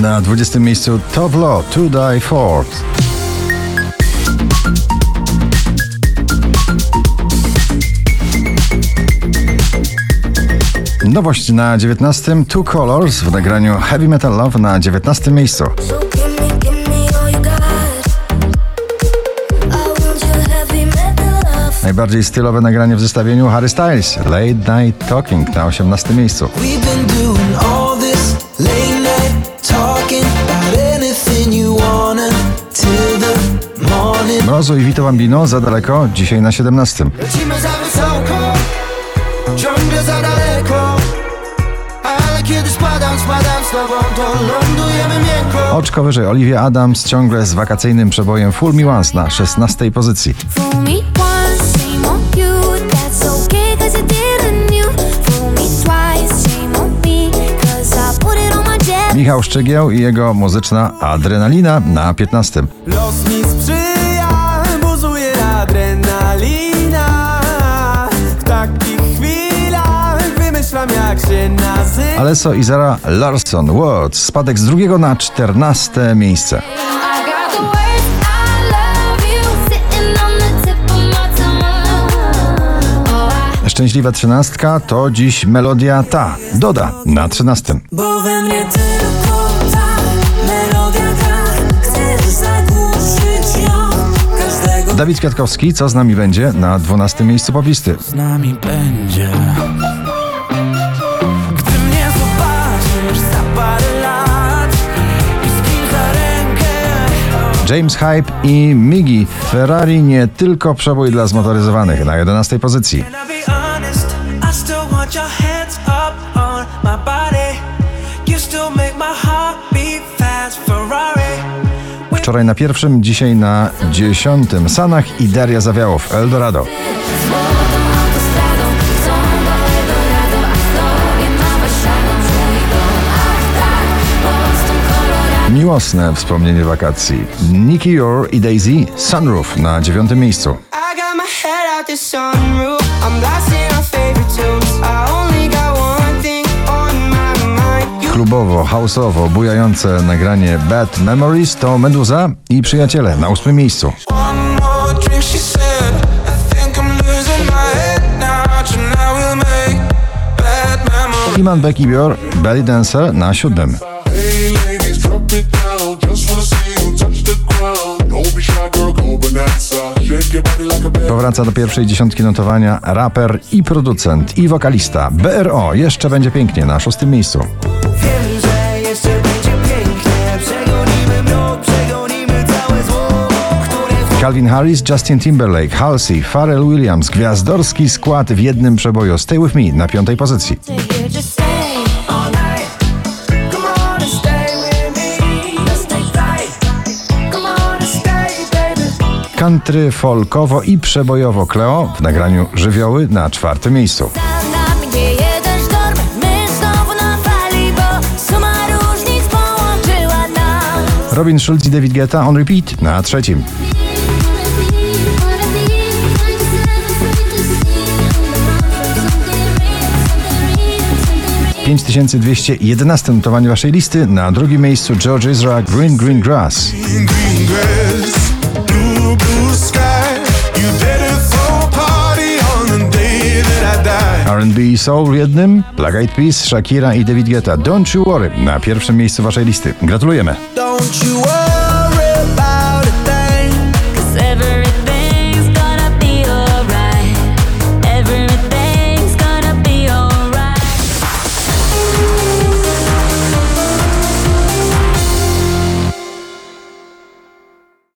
Na 20 miejscu Top Law To Die For. Nowość na 19 Two Colors w nagraniu Heavy Metal Love na 19 miejscu. Najbardziej stylowe nagranie w zestawieniu Harry Styles Late Night Talking na 18 miejscu. Mrozu i Vito Bambino za daleko, dzisiaj na 17. Lecimy za wysoko, ciągle za daleko. Ale kiedy spadam, spadam z tobą, to lądujemy miękko. Oczko wyżej Olivia Adams ciągle z wakacyjnym przebojem Full Me Once na 16 pozycji. Fool me once, shame on you. That's okay, cause you didn't Michał Szczygieł i jego muzyczna Adrenalina na 15. Los mi sprzyja, buzuje adrenalina. W takich chwilach wymyślam jak się nazywa. Alesso i Zara Larson Words spadek z drugiego na 14 miejsce. Oh, Szczęśliwa trzynastka to dziś melodia ta, Doda na 13. Bo we mnie tylko Dawid Kwiatkowski, co z nami będzie na 12 miejscu poplisty. z nami będzie. Gdy mnie zobaczysz za parę lat I z kim za rękę James Hype i Miggy. Ferrari nie tylko przebój dla zmotoryzowanych na 11 pozycji. Still make my heart beat fast Ferrari Wczoraj na pierwszym, dzisiaj na dziesiątym. Sanach i Daria Zawiałow, Eldorado. Miłosne wspomnienie wakacji. Nicky Yor i Daisy, Sunroof na dziewiątym miejscu. Klubowo, houseowo, bujające nagranie Bad Memories to Meduza i Przyjaciele na ósmym miejscu. Iman Becky Bior, Belly Dancer na siódmym. Powraca do pierwszej dziesiątki notowania raper i producent i wokalista BRO. Jeszcze będzie pięknie na szóstym miejscu. Calvin Harris, Justin Timberlake, Halsey, Pharrell Williams, gwiazdorski skład w jednym przeboju Stay With Me na piątej pozycji. Country, folkowo i przebojowo Cleo w nagraniu Żywioły na czwartym miejscu. Robin Schulz i David Guetta on repeat na trzecim. 5211 notowanie waszej listy, na drugim miejscu George Ezra Green Green Grass. R&B i Soul w jednym, Black Eyed Peas, Shakira i David Guetta Don't You Worry na pierwszym miejscu waszej listy. Gratulujemy!